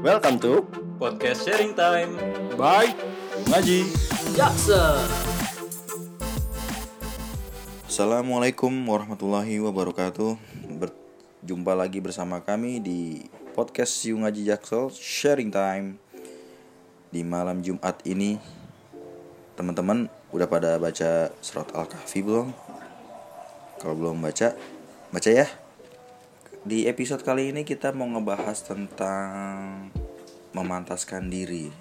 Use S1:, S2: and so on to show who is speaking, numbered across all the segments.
S1: Welcome to
S2: Podcast Sharing Time.
S1: Bye Ngaji.
S3: Jackson.
S4: Assalamualaikum warahmatullahi wabarakatuh Berjumpa lagi bersama kami di podcast Siung Ngaji Jaksel Sharing Time Di malam Jumat ini Teman-teman udah pada baca surat Al-Kahfi belum? Kalau belum baca, baca ya Di episode kali ini kita mau ngebahas tentang Memantaskan diri.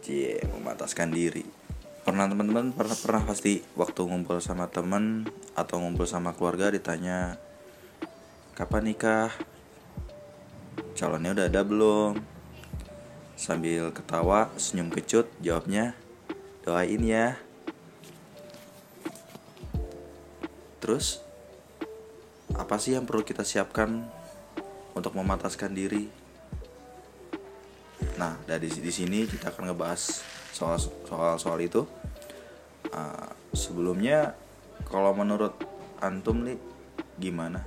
S4: Cie, memantaskan diri. Pernah teman-teman pernah pernah pasti waktu ngumpul sama temen atau ngumpul sama keluarga ditanya kapan nikah? Calonnya udah ada belum? Sambil ketawa senyum kecut jawabnya doain ya. Terus apa sih yang perlu kita siapkan untuk memataskan diri. Nah dari di sini kita akan ngebahas soal soal soal itu. Uh, sebelumnya kalau menurut antum nih gimana?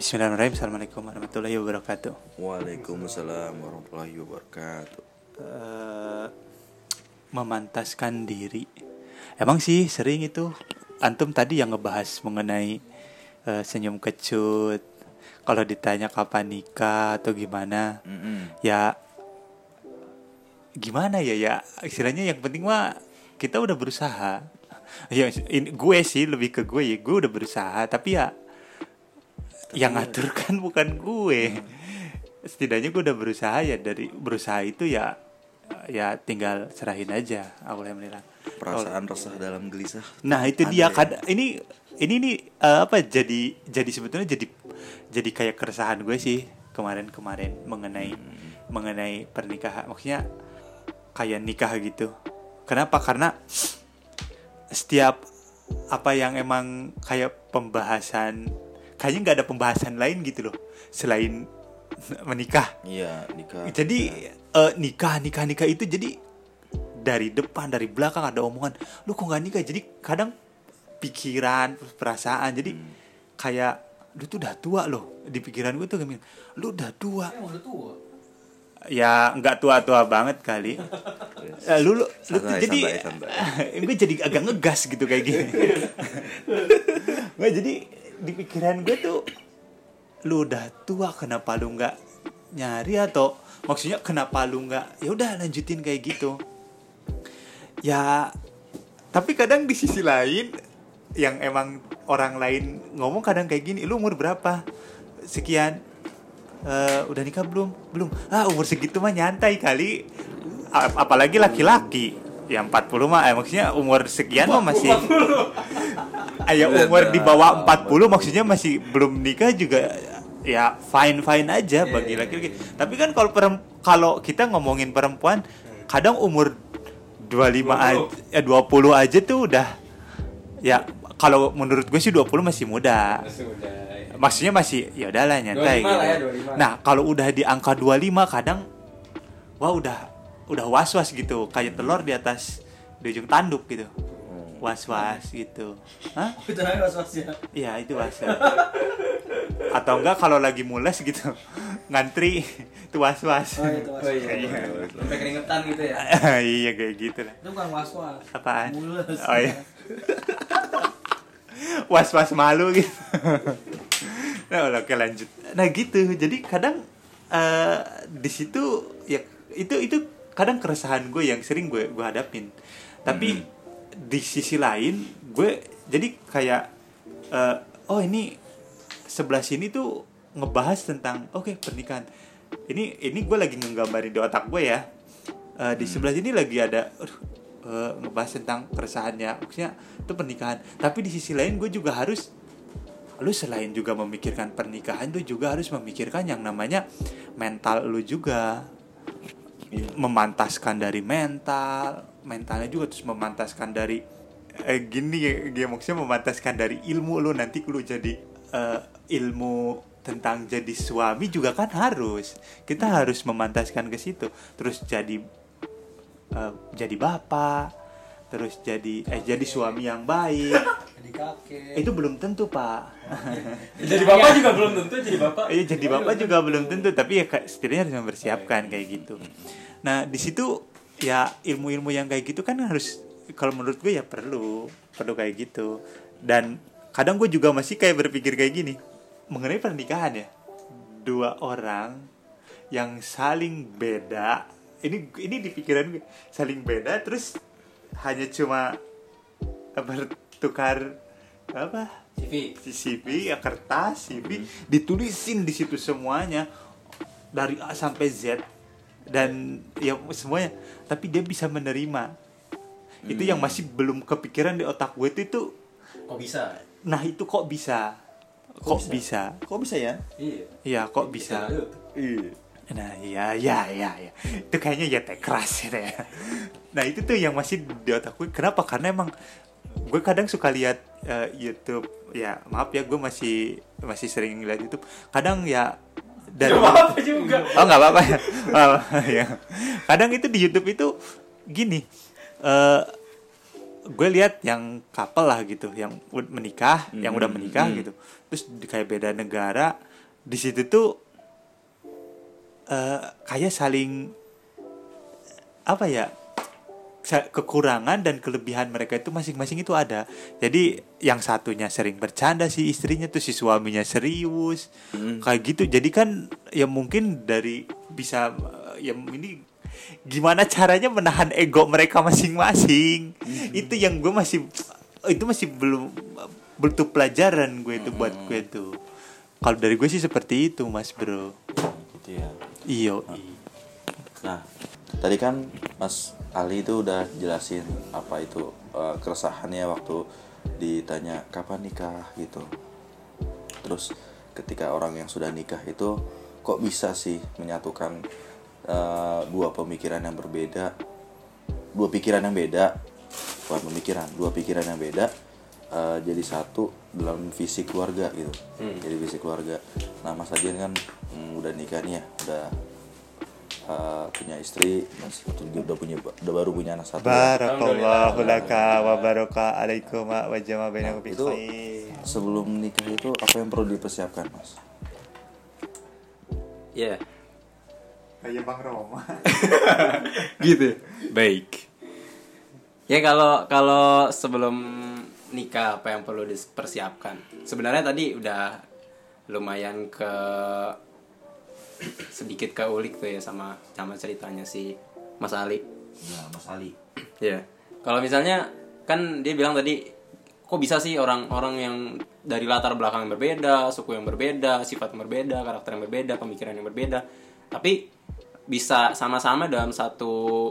S5: Bismillahirrahmanirrahim. Assalamualaikum warahmatullahi wabarakatuh.
S4: Waalaikumsalam warahmatullahi wabarakatuh.
S5: Eh, Memantaskan diri. Emang sih sering itu Antum tadi yang ngebahas mengenai eh, Senyum kecut Kalau ditanya kapan nikah atau gimana
S4: Mm-mm.
S5: Ya Gimana ya ya Istilahnya yang penting mah Kita udah berusaha. Ya ini, gue sih lebih ke gue ya Gue udah berusaha Tapi ya Yang ngatur kan bukan gue. Setidaknya gue udah berusaha ya Dari berusaha itu ya Ya tinggal serahin aja Alhamdulillah.
S4: Perasaan resah dalam gelisah.
S5: Nah itu dia
S4: ya?
S5: kan ini ini nih eh, apa jadi jadi sebetulnya jadi jadi kayak keresahan gue sih kemarin-kemarin mengenai mengenai pernikahan maksudnya kayak nikah gitu. Kenapa? Karena setiap apa yang emang kayak pembahasan kayaknya nggak ada pembahasan lain gitu loh selain menikah.
S4: iya nikah
S5: Jadi eh, nikah nikah nikah itu jadi dari depan dari belakang ada omongan lu kok nggak nikah jadi kadang pikiran perasaan jadi kayak lu tuh udah tua loh. Di pikiran gue tuh gini. Lu udah tua. Ya nggak tua tua banget kali. Eh, lu lu, lu tuh
S4: Santai,
S5: jadi
S4: santai,
S5: gue jadi agak ngegas gitu kayak gini. Nggak, jadi di pikiran gue tuh lu udah tua kenapa lu nggak nyari? Atau maksudnya kenapa lu nggak ya udah lanjutin kayak gitu. Ya tapi kadang di sisi lain yang emang orang lain ngomong kadang kayak gini lu umur berapa? Sekian. Eh, udah nikah belum? Belum. Ah umur segitu mah nyantai kali. A- apalagi laki-laki. Yang 40 mah eh, maksudnya umur sekian mah masih Ayo umur di bawah 40 maksudnya masih belum nikah juga ya fine fine aja bagi laki-laki. Tapi kan kalau kalau kita ngomongin perempuan kadang umur 25 aja ya 20 aja tuh udah ya kalau menurut gue sih 20 masih muda.
S3: Sudah.
S5: Maksudnya masih ya udahlah nyantai
S3: 25
S5: gitu.
S3: lah ya, 25.
S5: Nah, kalau udah di angka 25 kadang wah udah udah was-was gitu, kayak telur di atas di ujung tanduk gitu. Was-was gitu. Hah?
S3: Itu namanya was-was ya.
S5: Iya itu was Atau enggak kalau lagi mules gitu ngantri itu was was.
S3: Oh itu was-was.
S5: Oh, iya, iya.
S3: Sampai keringetan gitu ya.
S5: iya kayak gitu lah.
S3: Itu bukan was-was.
S5: Apaan?
S3: Mules.
S5: Oh iya. Was was malu gitu. nah oke lanjut. Nah gitu. Jadi kadang eh di situ ya itu itu kadang keresahan gue yang sering gue gue hadapin. Tapi di sisi lain gue jadi kayak eh, oh ini sebelah sini tuh ngebahas tentang oke pernikahan. Ini ini gue lagi nggambarin di otak gue ya. Eh, di sebelah sini lagi ada eh, ngebahas tentang keresahannya maksudnya itu pernikahan. Tapi di sisi lain gue juga harus lu selain juga memikirkan pernikahan lu juga harus memikirkan yang namanya mental lu juga. Memantaskan dari mental mentalnya juga terus memantaskan dari eh, gini ya, ya, maksudnya memantaskan dari ilmu lu. Nanti lu jadi eh, ilmu tentang jadi suami juga kan harus. Kita harus memantaskan ke situ. Terus jadi eh, jadi bapak terus jadi eh jadi suami yang baik
S3: Jadi kakek.
S5: itu belum tentu pak
S2: Jadi bapak juga belum tentu jadi bapak.
S5: Iya jadi bapak juga belum tentu tapi ya setidaknya harus mempersiapkan kayak gitu. Nah di situ ya ilmu-ilmu yang kayak gitu kan harus kalau menurut gue ya perlu perlu kayak gitu dan kadang gue juga masih kayak berpikir kayak gini mengenai pernikahan ya dua orang yang saling beda ini ini di pikiran gue saling beda terus hanya cuma bertukar apa? Si CV ya kertas CV ditulisin di situ semuanya dari A sampai Z. Dan ya semuanya. Tapi dia bisa menerima. Itu yang masih belum kepikiran di otak gue itu tuh
S3: Kok bisa?
S5: nah itu kok bisa? Kok bisa?
S4: Kok bisa ya?
S3: Iya.
S5: iya kok bisa?
S3: Aduh.
S4: Iya.
S5: Nah iya iya iya ya. itu kayaknya ya teh keras gitu ya nah itu tuh yang masih di otak gue kenapa? Karena emang gue kadang suka lihat eh, YouTube. Ya maaf ya gue masih masih sering lihat YouTube. Kadang ya dari
S2: Apa juga.
S5: oh nggak apa-apa. Ya Oh, ya. kadang itu di YouTube itu gini eh gue lihat yang couple lah gitu yang menikah yang udah menikah gitu. Terus kayak beda negara di situ tuh eh kayak saling apa ya kekurangan dan kelebihan mereka itu masing-masing itu ada. Jadi yang satunya sering bercanda si istrinya tuh si suaminya serius kayak gitu. Jadi kan ya mungkin dari bisa eh, ya ini gimana caranya menahan ego mereka masing-masing? Itu yang gue masih itu masih belum butuh pelajaran gue itu buat gue tuh. Kalau dari gue sih seperti itu mas bro
S4: Gitu ya.
S5: iyo
S4: Nah, tadi kan Mas Ali itu udah jelasin apa itu eh, keresahannya waktu ditanya kapan nikah gitu. Terus ketika orang yang sudah nikah itu kok bisa sih menyatukan eh, dua pemikiran yang berbeda, dua pikiran yang beda, bukan pemikiran, dua pikiran yang beda eh, jadi satu dalam visi keluarga gitu. Jadi visi keluarga. Nah, Mas Adian kan mm, udah nikah nih ya, udah uh, punya istri masih juga udah punya udah baru punya anak satu ya.
S5: Barakallahu laka wa baraka alaikum wa jama bainakum
S4: itu sebelum nikah itu apa yang perlu dipersiapkan mas
S2: Iya.
S5: Kayak Bang Roma.
S2: gitu baik ya kalau kalau sebelum nikah apa yang perlu dipersiapkan. Sebenarnya tadi udah lumayan ke sedikit ke ulik tuh ya sama sama ceritanya si Mas Ali.
S4: Ya mas Ali.
S2: Ya kalau misalnya kan dia bilang tadi kok bisa sih orang-orang yang dari latar belakang yang berbeda, suku yang berbeda, sifat yang berbeda, karakter yang berbeda, pemikiran yang berbeda, tapi bisa sama-sama dalam satu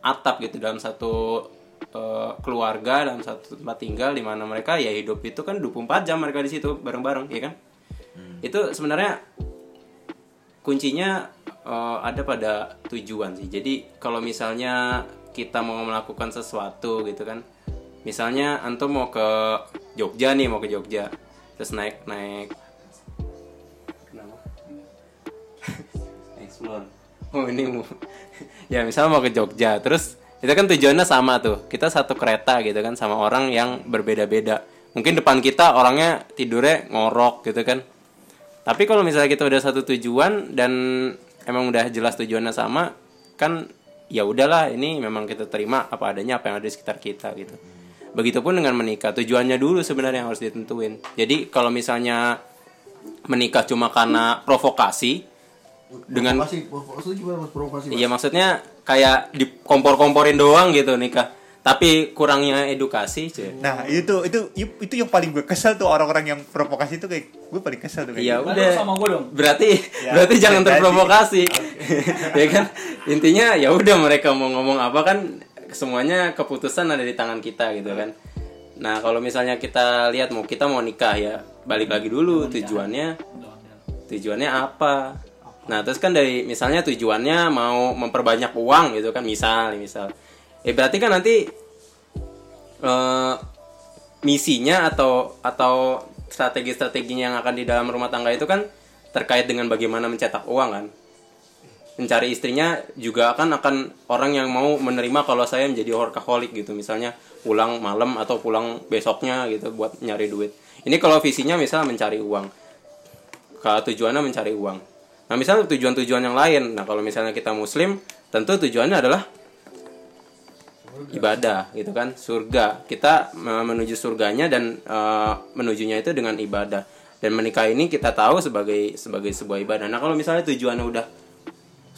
S2: atap gitu, dalam satu eh, keluarga, dalam satu tempat tinggal di mana mereka ya hidup itu kan 24 jam mereka di situ bareng-bareng, ya kan? Itu sebenarnya kuncinya eh, ada pada tujuan sih. Jadi kalau misalnya kita mau melakukan sesuatu gitu kan, misalnya antum mau ke Jogja nih, mau ke Jogja, terus naik naik kenapa? Oh ini mau ya misalnya mau ke Jogja, terus itu kan tujuannya sama tuh. Kita satu kereta gitu kan sama orang yang berbeda-beda. Mungkin depan kita orangnya tidurnya ngorok gitu kan. Tapi kalau misalnya kita udah satu tujuan dan emang udah jelas tujuannya sama, kan ya udahlah ini memang kita terima apa adanya apa yang ada di sekitar kita gitu. Begitupun dengan menikah, tujuannya dulu sebenarnya yang harus ditentuin. Jadi kalau misalnya menikah cuma karena provokasi dengan
S1: Provokasi, provokasi gimana mas provokasi? Mas?
S2: Iya maksudnya kayak dikompor-komporin doang gitu nikah. Tapi kurangnya edukasi, cuy.
S5: Nah, itu itu itu yang paling gue kesel tuh orang-orang yang provokasi itu kayak gue paling kesel tuh kayak
S2: Iya
S5: gitu.
S2: Udah.
S3: sama gue dong.
S2: Berarti
S5: Ya,
S2: berarti jangan
S5: jadi.
S2: terprovokasi. ya kan? Intinya ya udah mereka mau ngomong apa kan semuanya keputusan ada di tangan kita gitu kan. Nah, kalau misalnya kita lihat mau kita mau nikah ya, balik lagi dulu tujuannya tujuannya apa nah terus kan dari misalnya tujuannya mau memperbanyak uang gitu kan misal misal. Ya berarti kan nanti eh, misinya atau atau strategi-strateginya yang akan di dalam rumah tangga itu kan terkait dengan bagaimana mencetak uang kan. Mencari istrinya juga kan akan orang yang mau menerima kalau saya menjadi workaholic gitu. Misalnya pulang malam atau pulang besoknya gitu buat nyari duit. Ini kalau visinya misalnya mencari uang. Kalau tujuannya mencari uang nah misalnya tujuan-tujuan yang lain. Nah kalau misalnya kita muslim tentu tujuannya adalah ibadah gitu kan? Surga. Kita menuju surganya dan eh, menujunya itu dengan ibadah. Dan menikah ini kita tahu sebagai sebagai sebuah ibadah. Nah kalau misalnya tujuannya udah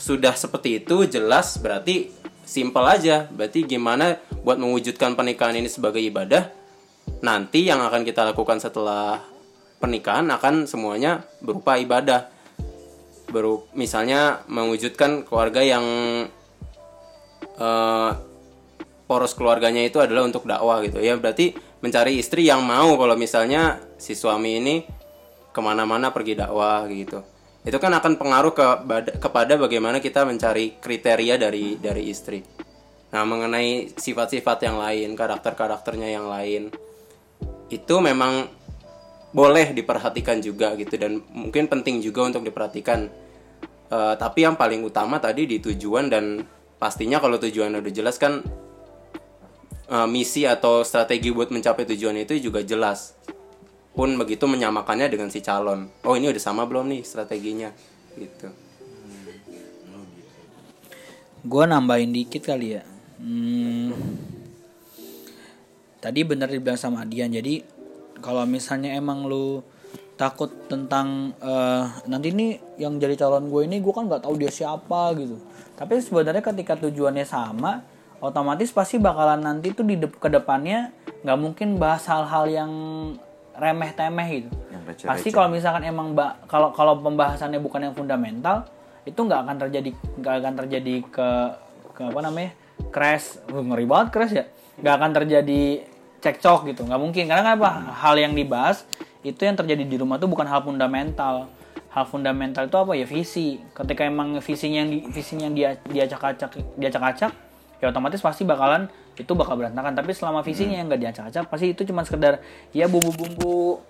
S2: sudah seperti itu jelas berarti simpel aja. Berarti gimana buat mewujudkan pernikahan ini sebagai ibadah? Nanti yang akan kita lakukan setelah pernikahan akan semuanya berupa ibadah baru misalnya mewujudkan keluarga yang eh, poros keluarganya itu adalah untuk dakwah gitu. Ya berarti mencari istri yang mau kalau misalnya si suami ini ke mana-mana pergi dakwah gitu. Itu kan akan pengaruh ke kepada bagaimana kita mencari kriteria dari dari istri. Nah mengenai sifat-sifat yang lain karakter-karakternya yang lain itu memang boleh diperhatikan juga gitu dan mungkin penting juga untuk diperhatikan. Eh, tapi yang paling utama tadi di tujuan dan pastinya kalau tujuan udah jelas kan eh, misi atau strategi buat mencapai tujuan itu juga jelas. Pun begitu menyamakannya dengan si calon. Oh ini udah sama belum nih strateginya? Gitu.
S6: Gue nambahin dikit kali ya. Hmm, tadi bener dibilang sama Adian jadi kalau misalnya emang lu takut tentang eh, nanti nih yang jadi calon gue ini gue kan nggak tahu dia siapa gitu. Tapi sebenarnya ketika tujuannya sama otomatis pasti bakalan nanti tuh di dep- ke depannya nggak mungkin bahas hal-hal yang remeh temeh gitu.
S4: Yang
S6: pasti kalau misalkan emang kalau kalau pembahasannya bukan yang fundamental itu nggak akan terjadi nggak akan terjadi ke ke apa namanya crash. Uh, ngeri banget crash ya. Nggak akan terjadi cekcok gitu. Nggak mungkin. Karena kenapa hal yang dibahas itu yang terjadi di rumah tuh bukan hal fundamental. Hal fundamental itu apa ya? Visi. Ketika emang visinya yang di, visinya yang dia diacak-acak diacak-acak ya otomatis pasti bakalan itu bakal berantakan. Tapi selama visinya yang nggak diacak-acak pasti itu cuma sekedar ya bumbu-bumbu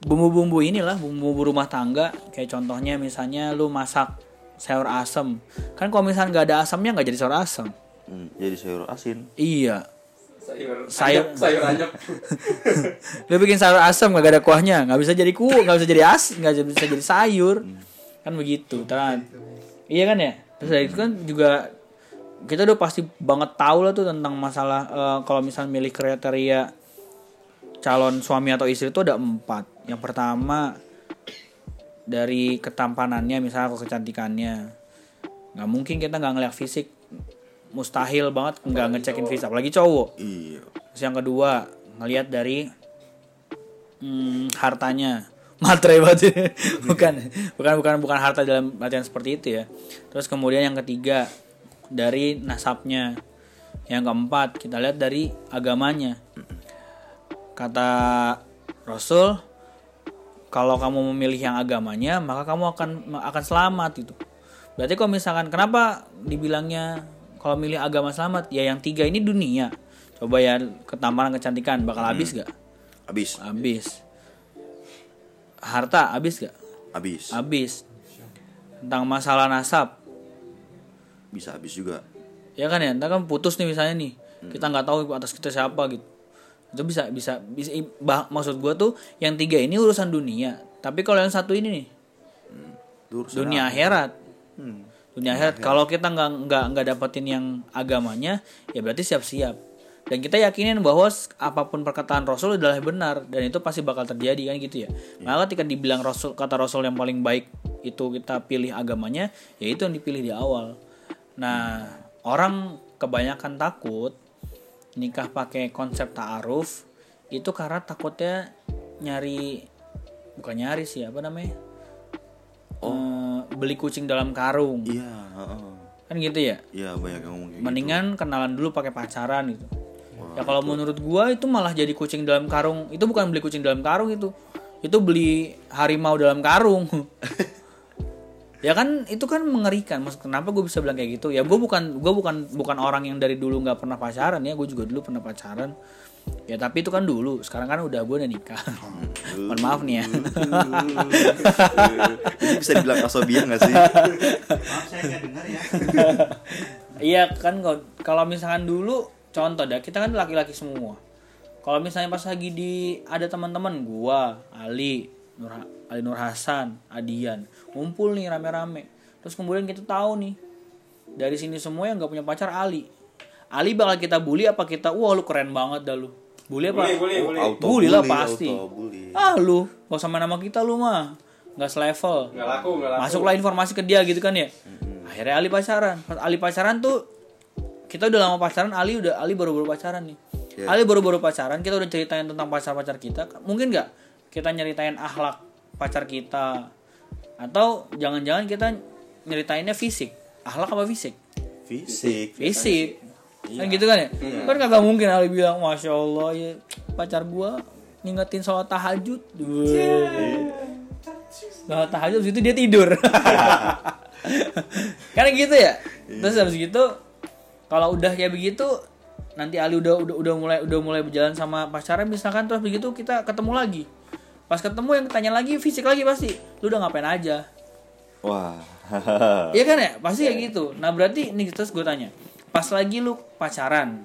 S6: bumbu-bumbu inilah bumbu-bumbu rumah tangga. Kayak contohnya misalnya lu masak sayur asem. Kan kalau misalnya nggak ada asamnya nggak jadi sayur asem.
S4: Hmm, jadi sayur asin.
S6: Iya
S2: sayur.
S6: Sayur-
S2: anyep, sayur anyep
S6: lu bikin sayur asem nggak ada kuahnya. Nggak bisa jadi kuah nggak bisa jadi as nggak bisa jadi sayur. Kan begitu Tan. iya kan ya? Terus dari itu kan juga kita udah pasti banget tahu lah tuh tentang masalah eh, kalau misalnya milih kriteria calon suami atau istri itu ada empat. Yang pertama dari ketampanannya misalnya atau kecantikannya. Nggak mungkin kita nggak ngeliat fisik mustahil banget nggak ngecekin fisik apalagi cowok.
S4: Iya.
S6: Terus yang kedua ngelihat dari hmm, hartanya. Materai banget ya. bukan bukan bukan bukan harta dalam artian seperti itu ya. Terus kemudian yang ketiga dari nasabnya. Yang keempat kita lihat dari agamanya. Kata Rasul kalau kamu memilih yang agamanya maka kamu akan akan selamat itu berarti kalau misalkan kenapa dibilangnya kalau milih agama selamat ya yang tiga ini dunia. Coba ya ketampanan kecantikan bakal habis gak?
S4: Habis.
S6: Habis. Harta habis gak?
S4: Habis.
S6: Habis. Tentang masalah nasab.
S4: Bisa habis juga.
S6: Ya kan ya? Ntar kan putus nih misalnya nih. Kita nggak tahu atas kita siapa gitu. Itu bisa bisa bisa bah, maksud gua tuh yang tiga ini urusan dunia. Tapi kalau yang satu ini nih?
S4: Itu urusan
S6: dunia
S4: apa?
S6: akhirat dunia akhirat kalau kita nggak nggak nggak dapetin yang agamanya ya berarti siap-siap. Dan kita yakinin bahwa apa pun perkataan Rasul adalah benar dan itu pasti bakal terjadi kan gitu ya? Maka ketika dibilang Rasul kata Rasul yang paling baik itu kita pilih agamanya ya itu yang dipilih di awal. Nah orang kebanyakan takut nikah pakai konsep ta'aruf itu karena takutnya nyari bukan nyari sih apa namanya Eh, beli kucing dalam karung.
S4: Iya heeh.
S6: kan gitu ya?
S4: Iya banyak yang ngomong kayak gitu.
S6: mendingan kenalan dulu pakai pacaran gitu. Ya kalau menurut gua itu malah jadi kucing dalam karung. Itu bukan beli kucing dalam karung itu. Itu beli harimau dalam karung. Ya kan itu kan mengerikan. Maksud kenapa gue bisa bilang kayak gitu? Ya gue bukan gue bukan bukan orang yang dari dulu nggak pernah pacaran ya. Gue juga dulu pernah pacaran ya tapi itu kan dulu. Sekarang kan udah gue udah nikah. Mohon maaf nih ya.
S4: Ini bisa dibilang asobian gak sih?
S5: Maaf saya nggak dengar ya.
S6: iya kan kalau- kalau misalkan dulu contoh dah kita kan laki-laki semua. Kalau misalnya pas lagi di ada teman-teman gua Ali Nur Ali Nur Hasan Adian ngumpul nih rame-rame. Terus kemudian kita tahu nih dari sini semua yang nggak punya pacar Ali. Ali bakal kita bully apa kita wah lu keren banget dah lu bully apa?
S4: Auto
S6: bully lah
S4: bully,
S6: pasti.
S4: auto bully.
S6: ah lu gak usah main nama kita lu mah nggak selevel.
S2: Nggak laku, nggak laku.
S6: masuklah informasi ke dia gitu kan ya. Akhirnya Ali pacaran. Pas Ali pacaran tuh kita udah lama pacaran Ali udah Ali baru-baru pacaran nih.
S4: Iya.
S6: Ali baru-baru pacaran kita udah ceritain tentang pacar-pacar kita. Mungkin nggak? Kita nyeritain akhlak pacar kita. Atau jangan-jangan kita nyeritainnya fisik? Akhlak apa fisik?
S4: Fisik.
S6: fisik
S4: Iya.
S6: kan gitu kan ya? Kan kagak mungkin Ali bilang masya Allah ya pacar gua ngingetin sholat tahajud. Weh. sholat tahajud itu dia tidur. Kan gitu ya? Terus habis gitu kalau udah kayak begitu nanti Ali udah udah udah mulai udah mulai berjalan sama pacarnya misalkan terus begitu kita ketemu lagi. Pas ketemu yang tanya lagi fisik lagi pasti lu udah ngapain aja?
S4: Wah.
S6: Iya kan ya, pasti kayak gitu. Nah berarti nih terus gue tanya, pas lagi lu pacaran,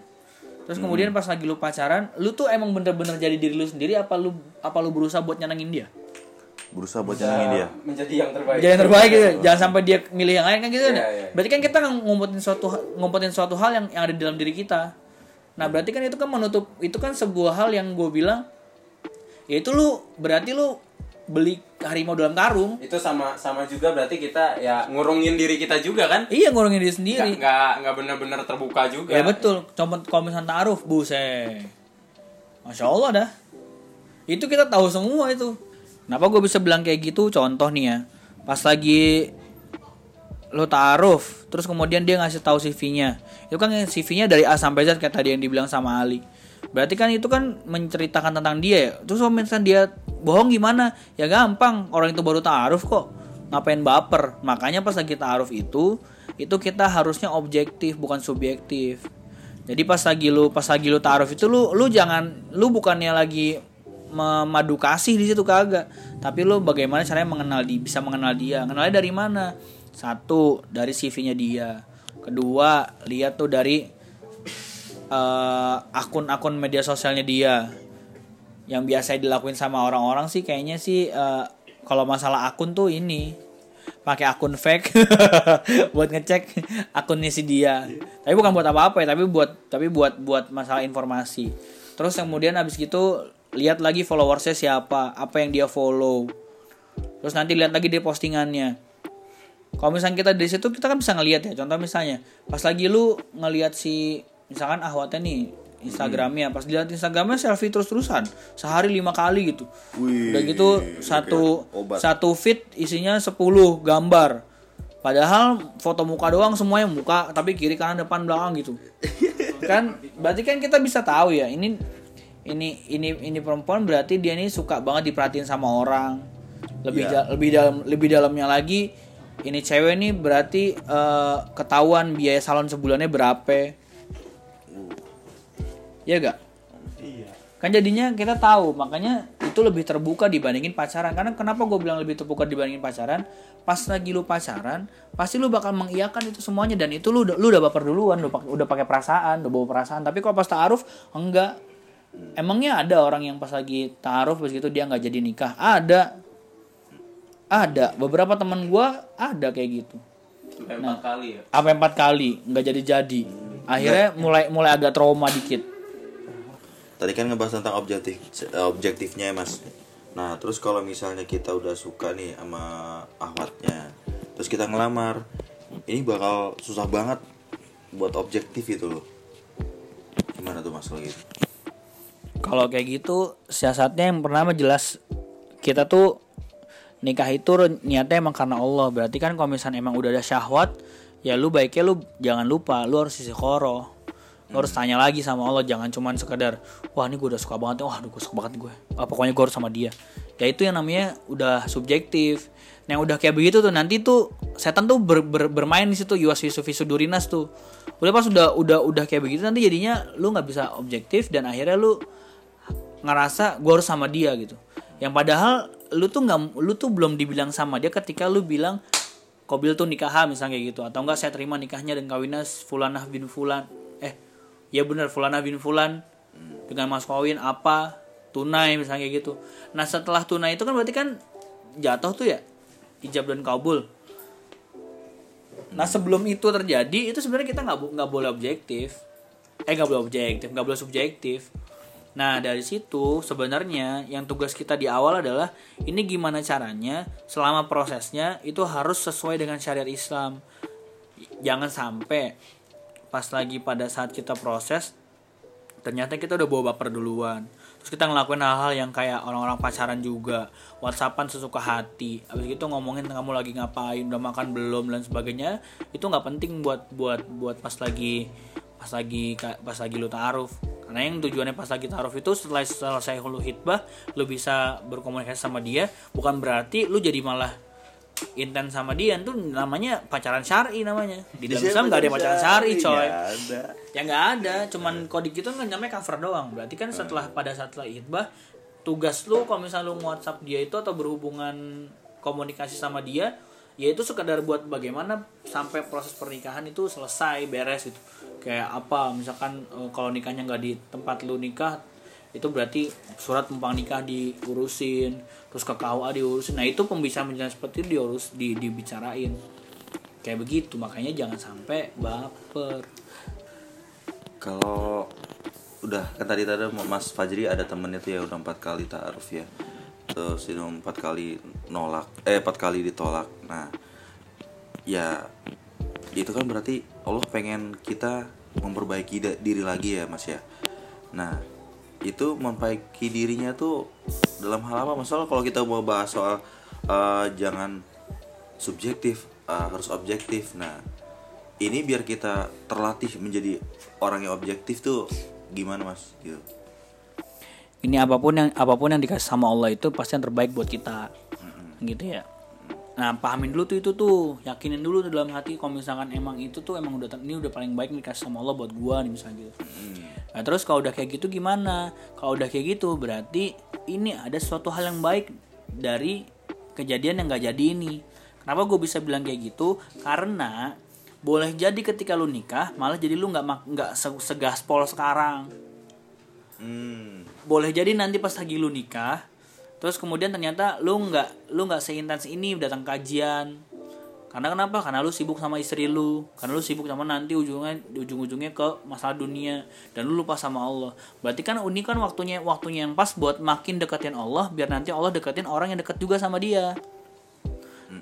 S6: terus kemudian pas lagi lu pacaran, lu tuh emang bener-bener jadi diri lu sendiri apa lu apa lu berusaha buat nyenengin dia?
S4: Berusaha buat nyenengin dia.
S2: menjadi yang terbaik
S6: Jadi yang terbaik gitu. Jangan sampai dia milih yang lain kan gitu kan. ya?
S2: Iya, iya.
S6: Berarti kan kita ngumpetin suatu ngumpetin suatu hal yang, yang ada di dalam diri kita. Nah, berarti kan itu kan menutup itu kan sebuah hal yang gue bilang ya itu lu berarti lu beli harimau dalam karung.
S2: itu sama sama juga berarti kita ya ngurungin diri kita juga kan
S6: Iya ngurungin diri sendiri.
S2: nggak nggak benar-benar terbuka juga
S6: Ya betul. Contoh kalau misalnya ta'aruf, buset. Masya Allah dah. Itu kita tahu semua itu. Kenapa gue bisa bilang kayak gitu? Contoh nih ya. Pas lagi lo ta'aruf, terus kemudian dia ngasih tahu CV-nya. Itu kan CV-nya dari A sampai Z kayak tadi yang dibilang sama Ali. Berarti kan itu kan menceritakan tentang dia ya. Terus kalau dia bohong gimana? Ya gampang, orang itu baru ta'aruf kok. Ngapain baper? Makanya pas lagi ta'aruf itu, itu kita harusnya objektif bukan subjektif. Jadi pas lagi lu pas lagi lu ta'aruf itu lu lu jangan lu bukannya lagi memadu kasih di situ kagak. Tapi lu bagaimana caranya mengenal di bisa mengenal dia. Kenalnya dari mana? Satu, dari CV-nya dia. Kedua, lihat tuh dari eh, akun-akun media sosialnya dia. Yang biasa dilakuin sama orang-orang sih kayaknya sih eh, kalau masalah akun tuh ini pakai akun fake buat ngecek akunnya si dia. Tapi bukan buat apa-apa ya, tapi buat tapi buat buat masalah informasi. Terus kemudian habis gitu lihat lagi followersnya siapa, apa yang dia follow. Terus nanti lihat lagi di postingannya. Kalau misalnya kita dari situ kita kan bisa ngelihat ya. Contoh misalnya, pas lagi lu ngelihat si misalkan ahwatnya nih Instagramnya, pas dilihat Instagramnya selfie terus-terusan, sehari lima kali gitu.
S4: Wih,
S6: Udah gitu satu
S4: obat.
S6: satu feed isinya 10 gambar. Padahal foto muka doang semuanya muka, tapi kiri kanan depan belakang gitu. kan berarti kan kita bisa tahu ya, ini ini ini ini perempuan berarti dia ini suka banget diperhatiin sama orang. Lebih
S4: Iya.
S6: ja- lebih dalam lebih dalamnya lagi ini cewek nih berarti eh, ketahuan biaya salon sebulannya berapa. Iya gak?
S5: Iya.
S6: kan jadinya kita tahu makanya itu lebih terbuka dibandingin pacaran. Karena kenapa gue bilang lebih terbuka dibandingin pacaran? Pas lagi lu pacaran pasti lu bakal mengiyakan itu semuanya. Dan itu lu udah lu udah baper duluan lu pakai- udah pakai perasaan udah bawa perasaan. Tapi kalau pas taaruf enggak. Emangnya ada orang yang pas lagi taaruf begitu dia nggak jadi nikah? Ada. Ada. Beberapa teman gua ada kayak gitu.
S2: Sampai empat kali ya?
S6: apa empat kali. Nggak jadi jadi akhirnya mulai mulai agak trauma dikit
S4: Tadi kan ngebahas tentang objektif objektifnya ya, Mas. Nah, terus kalau misalnya kita udah suka nih sama ahwatnya, terus kita ngelamar, ini bakal susah banget buat objektif itu loh. Gimana tuh Mas kalau gitu?
S6: Kalau kayak gitu siasatnya yang pertama jelas kita tuh nikah itu niatnya emang karena Allah. Berarti kan kalau misalnya emang udah ada syahwat, ya lu baiknya lu jangan lupa lu harus istiqoroh. Lu harus tanya lagi sama Allah, jangan cuman sekedar wah ini gue udah suka banget, wah gue suka banget gue. Ah, pokoknya gue harus sama dia. Ya itu yang namanya udah subjektif. Nah, yang udah kayak begitu tuh nanti tuh setan tuh ber- ber- bermain di situ yuwas yusufi sudurinas tuh. Udah pas udah udah udah kayak begitu nanti jadinya lu nggak bisa objektif dan akhirnya lu ngerasa gue harus sama dia gitu yang padahal lu tuh nggak lu tuh belum dibilang sama dia ketika lu bilang Kobil tuh nikah misalnya kayak gitu atau enggak saya terima nikahnya dan kawinnya Fulanah bin Fulan eh ya bener Fulanah bin Fulan. Dengan mas kawin apa? Tunai misalnya kayak gitu. Nah setelah tunai itu kan berarti kan jatuh tuh ya? Ijab dan kabul. Nah sebelum itu terjadi itu sebenarnya kita nggak nggak boleh objektif. Eh nggak boleh objektif nggak boleh subjektif. Nah dari situ sebenarnya yang tugas kita di awal adalah ini gimana caranya selama prosesnya itu harus sesuai dengan syariat Islam. Jangan sampai pas lagi pada saat kita proses ternyata kita udah bawa baper duluan. Terus kita ngelakuin hal-hal yang kayak orang-orang pacaran juga. Whatsappan sesuka hati. Habis itu ngomongin kamu lagi ngapain udah makan belum dan sebagainya. Itu nggak penting buat buat buat pas lagi pas lagi pas lagi lu taaruf. Karena yang tujuannya pas lagi taaruf itu setelah selesai hulu hitbah lu bisa berkomunikasi sama dia. Bukan berarti lu jadi malah intens sama dia itu namanya pacaran syari namanya. Di dalam Islam nggak ada pacaran syari coy.
S5: Nggak ada.
S6: ya nggak ada cuman kode gitu kan namanya cover doang. Berarti kan setelah pada saat setelah itbah tugas lu kalau misalnya lu whatsapp dia itu atau berhubungan komunikasi sama dia ya itu sekedar buat bagaimana sampai proses pernikahan itu selesai beres itu kayak apa misalkan eh, kalau nikahnya nggak di tempat lu nikah itu berarti surat numpang nikah diurusin terus ke KUA diurusin nah itu pembicaraan seperti itu diurus di dibicarain kayak begitu makanya jangan sampai baper
S4: Kalau udah kan tadi tadi Mas Fajri ada temennya tuh ya udah empat kali taaruf ya. Terus itu empat kali nolak, eh empat kali ditolak. Nah, ya itu kan berarti Allah pengen kita memperbaiki diri lagi ya Mas ya. Nah, itu memperbaiki dirinya tuh dalam hal apa? Masalah kalau kita mau bahas soal eh, jangan subjektif, eh, harus objektif. Nah, ini biar kita terlatih menjadi orang yang objektif tuh gimana mas? Gitu.
S6: Ini apa pun yang apa pun yang dikasih sama Allah itu pasti yang terbaik buat kita. Gitu ya nah pahamin dulu tuh itu tuh. Yakinin dulu tuh dalam hati kalau misalkan emang itu tuh emang udah ini udah paling baik nih dikasih sama Allah buat gua nih misalnya gitu. Nah terus kalau udah kayak gitu gimana? Kalau udah kayak gitu berarti ini ada suatu hal yang baik dari kejadian yang gak jadi ini. Kenapa gue bisa bilang kayak gitu? Karena boleh jadi ketika lu nikah malah jadi lu nggak nggak se- segaspol sekarang.
S4: Hmm.
S6: Boleh jadi nanti pas lagi lu nikah terus kemudian ternyata lu nggak lu nggak seintens ini datang kajian. Karena kenapa? Karena lu sibuk sama istri lu. Karena lu sibuk sama nanti ujungnya ujung-ujungnya ke masalah dunia. Dan lu lupa sama Allah. Berarti kan ini kan waktunya waktunya yang pas buat makin deketin Allah biar nanti Allah deketin orang yang deket juga sama dia.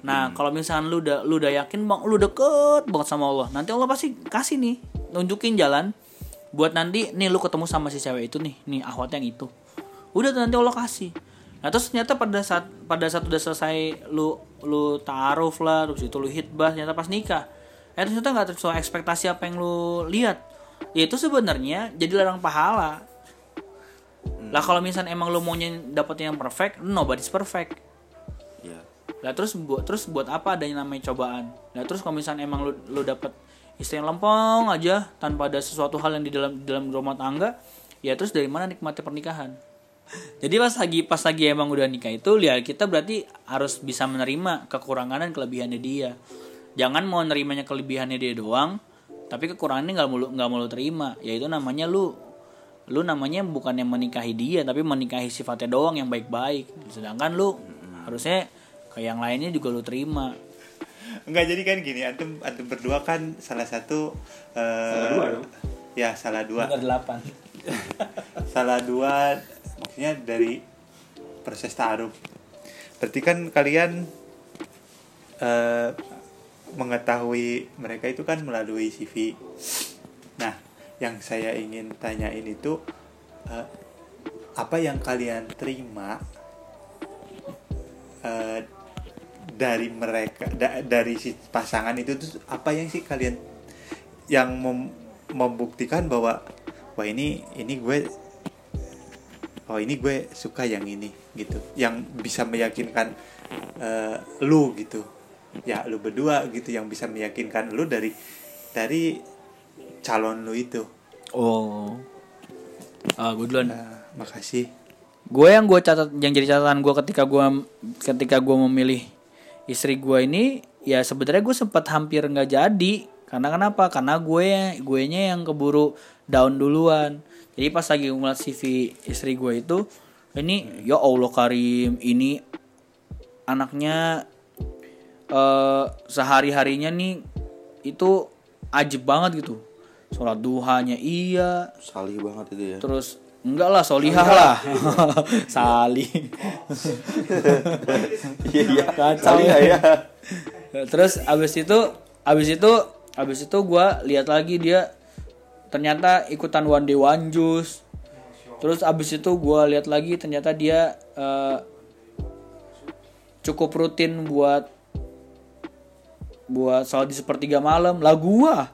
S6: Nah, kalau misalkan lu udah lu udah yakin bang, lu deket banget sama Allah, nanti Allah pasti kasih nih, nunjukin jalan buat nanti nih lu ketemu sama si cewek itu nih, nih ahwat yang itu. Udah nanti Allah kasih. Nah, terus ternyata pada saat pada saat udah selesai lu lu taaruf lah, terus itu lu hitbah, ternyata pas nikah. Eh ternyata nggak sesuai ekspektasi apa yang lu lihat. Ya itu sebenarnya jadi ladang pahala. Lah kalau misalnya emang lu maunya dapet yang perfect, nobody's perfect.
S4: ya
S6: Lah terus buat terus buat apa adanya namanya cobaan? Lah terus kalau misalnya emang lu lu dapet istri yang lempeng aja tanpa ada sesuatu hal yang di dalam di dalam rumah tangga, ya terus dari mana nikmati pernikahan? Jadi pas lagi pas lagi emang udah nikah itu ya kita berarti harus bisa menerima kekurangan dan kelebihannya dia. Jangan mau nerimanya kelebihannya dia doang, tapi kekurangannya nggak mulu nggak mau lu terima. Ya itu namanya lu lu namanya bukan yang menikahi dia tapi menikahi sifatnya doang yang baik-baik. Sedangkan lu harusnya ke yang lainnya juga lu terima.
S5: Enggak jadi kan gini, antum antum berdua kan salah satu eh, Ya, salah dua.
S6: delapan.
S5: salah dua maksudnya dari proses taruh. Berarti kan kalian eh, mengetahui mereka itu kan melalui CV. Nah, yang saya ingin tanyain itu eh, apa yang kalian terima eh, dari mereka da- dari si pasangan itu tuh apa yang sih kalian yang mem- membuktikan bahwa wah ini ini gue oh ini gue suka yang ini gitu. Yang bisa meyakinkan eh, lu gitu. Ya lu berdua gitu yang bisa meyakinkan lu dari dari calon lu itu.
S6: Oh. Ah, gue duluan.
S5: Nah, makasih.
S6: Gue yang gue catat yang jadi catatan gue ketika gue ketika gue memilih istri gue ini ya sebenarnya gue sempat hampir nggak jadi. Karena kenapa? Karena gue gue nya yang keburu down duluan jadi pas lagi ngeliat CV istri gue itu ini ya allah karim ini anaknya eh sehari harinya nih itu ajib banget gitu sholat duhanya iya
S4: Salih banget itu ya.
S6: terus enggak lah solihah lah salih
S4: Iya iya.
S6: Kacau.
S4: Ya.
S6: terus abis itu abis itu abis itu gue lihat lagi dia ternyata ikutan one day one juice. Terus abis itu gue lihat lagi ternyata dia eh, cukup rutin buat buat sholat di sepertiga malam. Lah gua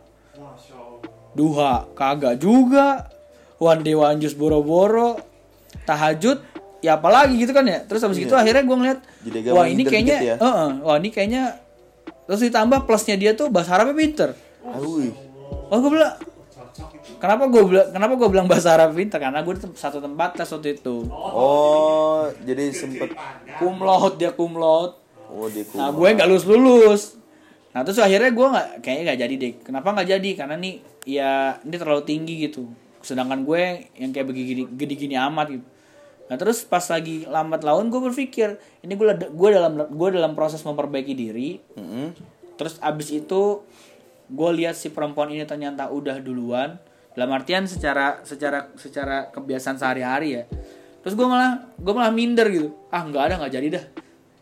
S6: duha kagak juga. One day one juice boro-boro tahajud ya apalagi gitu kan ya. Terus habis itu akhirnya gue ngeliat
S4: Jadi
S6: wah ini kayaknya
S4: dikit ya.
S6: Heeh, wah ini kayaknya terus ditambah plusnya dia tuh bahasa Arabnya pinter.
S4: Awih.
S6: oh gue bilang kenapa gue bilang kenapa gue bilang bahasa Arab pinter karena gue satu tempat tes waktu itu
S4: Oh, jadi sempet
S6: kumlot dia kumlot
S4: Oh, di
S6: Nah gue nggak lulus lulus. Nah terus akhirnya gue nggak kayaknya nggak jadi deh. Kenapa nggak jadi? Karena nih ya ini terlalu tinggi gitu. Sedangkan gue yang kayak begini gini gini amat gitu. Nah terus pas lagi lambat laun gue berpikir ini gue gue dalam gue dalam proses memperbaiki diri.
S4: Mm-mm.
S6: Terus abis itu gue lihat si perempuan ini ternyata udah duluan. Dalam artian secara secara secara kebiasaan sehari-hari ya. Terus gue malah gue malah minder gitu. Ah nggak ada nggak jadi dah.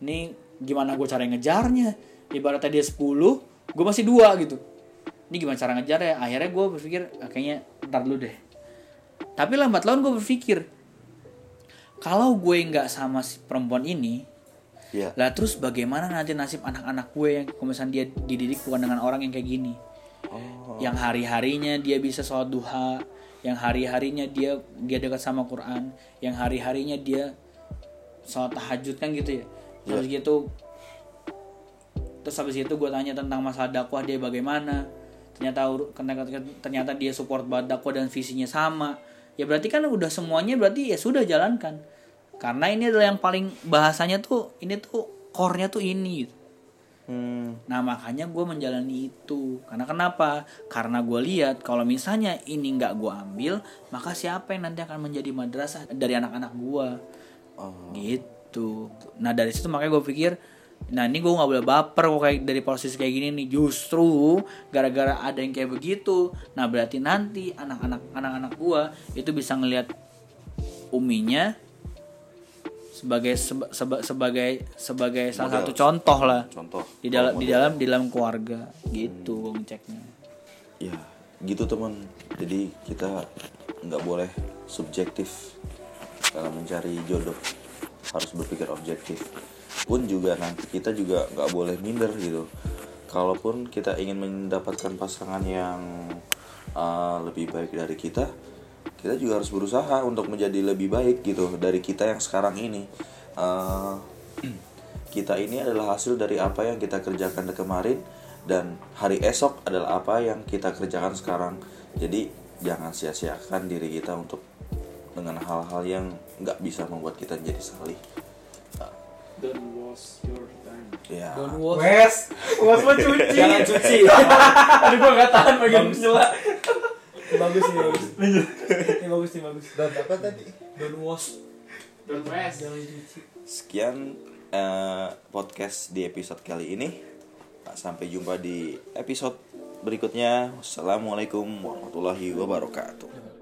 S6: Ini gimana gue cara ngejarnya? Ibaratnya dia 10, gue masih dua gitu. Ini gimana cara ngejar ya? Akhirnya gue berpikir ah, kayaknya ntar dulu deh. Tapi lambat laun gue berpikir kalau gue nggak sama si perempuan ini,
S4: Iya.
S6: lah terus bagaimana nanti nasib anak-anak gue yang misalnya dia dididik bukan dengan orang yang kayak gini. Yang hari-harinya dia bisa sholat duha, yang hari-harinya dia dia dekat sama Quran, yang hari-harinya dia sholat tahajud kan gitu ya. Terus gitu terus habis itu gue tanya tentang masalah dakwah dia bagaimana ternyata, ternyata dia support banget dakwah dan visinya sama ya berarti kan udah semuanya berarti ya sudah jalankan karena ini adalah yang paling bahasanya tuh ini tuh core-nya tuh ini gitu.
S4: Hmm.
S6: Nah makanya gue menjalani itu Karena kenapa? Karena gue lihat kalau misalnya ini nggak gue ambil Maka siapa yang nanti akan menjadi madrasah dari anak-anak gue
S4: Oh.
S6: Gitu Nah dari situ makanya gue pikir Nah ini gue nggak boleh baper kok kayak dari posisi kayak gini nih Justru gara-gara ada yang kayak begitu Nah berarti nanti anak-anak anak-anak gue Itu bisa ngelihat uminya sebagai seba- seba- sebagai sebagai salah satu contoh lah
S4: Contoh.
S6: di dalam di dalam di dalam keluarga gitu gue ngeceknya
S4: Ya, gitu teman. Jadi kita nggak boleh subjektif dalam mencari jodoh. Harus berpikir objektif. Pun juga nanti kita juga nggak boleh minder gitu. Kalaupun kita ingin mendapatkan pasangan yang uh, lebih baik dari kita, kita juga harus berusaha untuk menjadi lebih baik gitu dari kita yang sekarang ini. Uh, kita ini adalah hasil dari apa yang kita kerjakan kemarin dan hari esok adalah apa yang kita kerjakan sekarang. Jadi jangan sia-siakan diri kita untuk dengan hal-hal yang nggak bisa membuat kita menjadi salih. Ya.
S3: Wes, wes mau cuci. Jangan cuci. Aduh gua enggak tahan bagian nyela. bagus nih, bagus. Ini bagus nih, bagus.
S1: Dan apa tadi?
S3: Don't wash. Don't wash. Jangan cuci.
S4: sekian eh, podcast di episode kali ini sampai jumpa di episode berikutnya wassalamualaikum warahmatullahi wabarakatuh